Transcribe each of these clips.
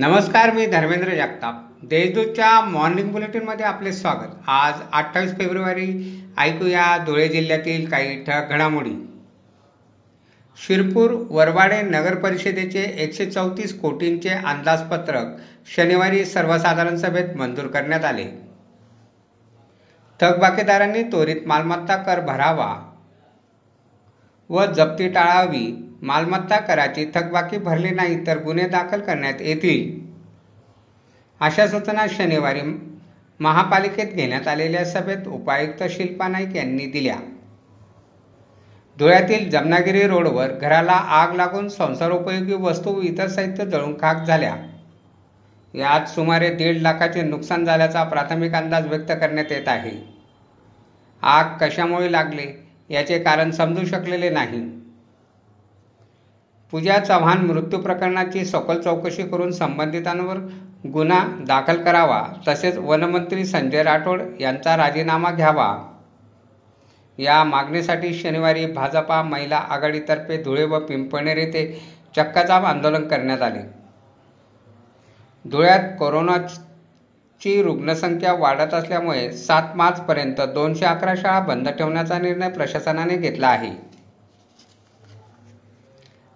नमस्कार मी धर्मेंद्र जगताप. देशदूतच्या मॉर्निंग बुलेटिनमध्ये आपले स्वागत. आज अठ्ठावीस फेब्रुवारी ऐकूया धुळे जिल्ह्यातील काही ठळक घडामोडी. शिरपूर वरवाडे नगर परिषदेचे एकशे चौतीस कोटींचे अंदाजपत्रक शनिवारी सर्वसाधारण सभेत मंजूर करण्यात आले. थकबाकीदारांनी त्वरित मालमत्ता कर भरावा व जप्ती टाळावी. मालमत्ता कराची थकबाकी भरली नाही तर गुन्हे दाखल करण्यात येतील. अशा सूचना शनिवारी महापालिकेत घेण्यात आलेल्या सभेत उपायुक्त शिल्पा नाईक यांनी दिल्या. धुळ्यातील जमनागिरी रोडवर घराला आग लागून संसारोपयोगी वस्तू इतर साहित्य जळून खाक झाल्या. यात सुमारे दीड लाखाचे नुकसान झाल्याचा प्राथमिक अंदाज व्यक्त करण्यात येत आहे. आग कशामुळे लागले याचे कारण समजू शकलेले नाही. पूजा चव्हाण मृत्यू प्रकरणाची सखोल चौकशी करून संबंधितांवर गुन्हा दाखल करावा तसेच वनमंत्री संजय राठोड यांचा राजीनामा घ्यावा. या मागणीसाठी शनिवारी भाजपा महिला आघाडीतर्फे धुळे व पिंपणेर येथे चक्काजाम आंदोलन करण्यात आले. धुळ्यात कोरोनाची रुग्णसंख्या वाढत असल्यामुळे सात मार्चपर्यंत दोनशे अकरा शाळा बंद ठेवण्याचा निर्णय प्रशासनाने घेतला आहे.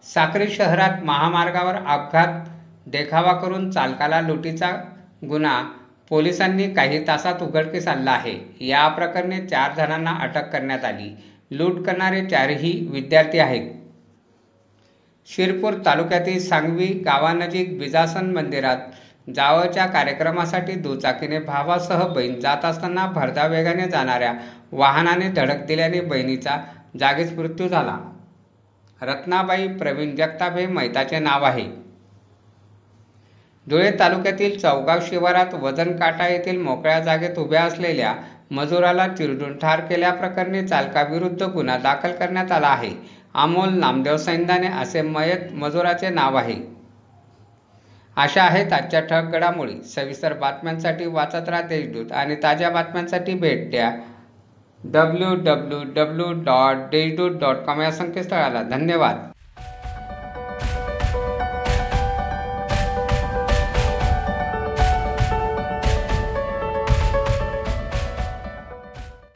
साक्री शहरात महामार्गावर अपघात देखावा करून चालकाला लुटीचा गुन्हा. पोलिसांनी काही तासात उघडकीस आणला आहे. या प्रकरणी चार जणांना अटक करण्यात आली. लूट करणारे चारही विद्यार्थी आहेत. शिरपूर तालुक्यातील सांगवी गावानजीक बिजासन मंदिरात जावळच्या कार्यक्रमासाठी दुचाकीने भावासह बहीण जात असताना भरधाव वेगाने जाणाऱ्या वाहनाने धडक दिल्याने बहिणीचा जागीच मृत्यू झाला. रत्नाबाई प्रवीण जगताप हे मैताचे नाव आहे. धुळे तालुक्यातील चौगाव शिवारात वजन काटा येथील मोकळ्या जागेत उभ्या असलेल्या मजुराला चिरडून ठार केल्याप्रकरणी चालकाविरुद्ध गुन्हा दाखल करण्यात आला आहे. अमोल नामदेव सैंदाने असे मयत मजुराचे नाव आहे. अशा आहेत आजच्या ठळक घडामोडी. सविस्तर बातम्यांसाठी वाचत राहा देशदूत आणि ताज्या बातम्यांसाठी भेट द्या W W W dot Deshdoot dot com या संकेतस्थळाला. धन्यवाद.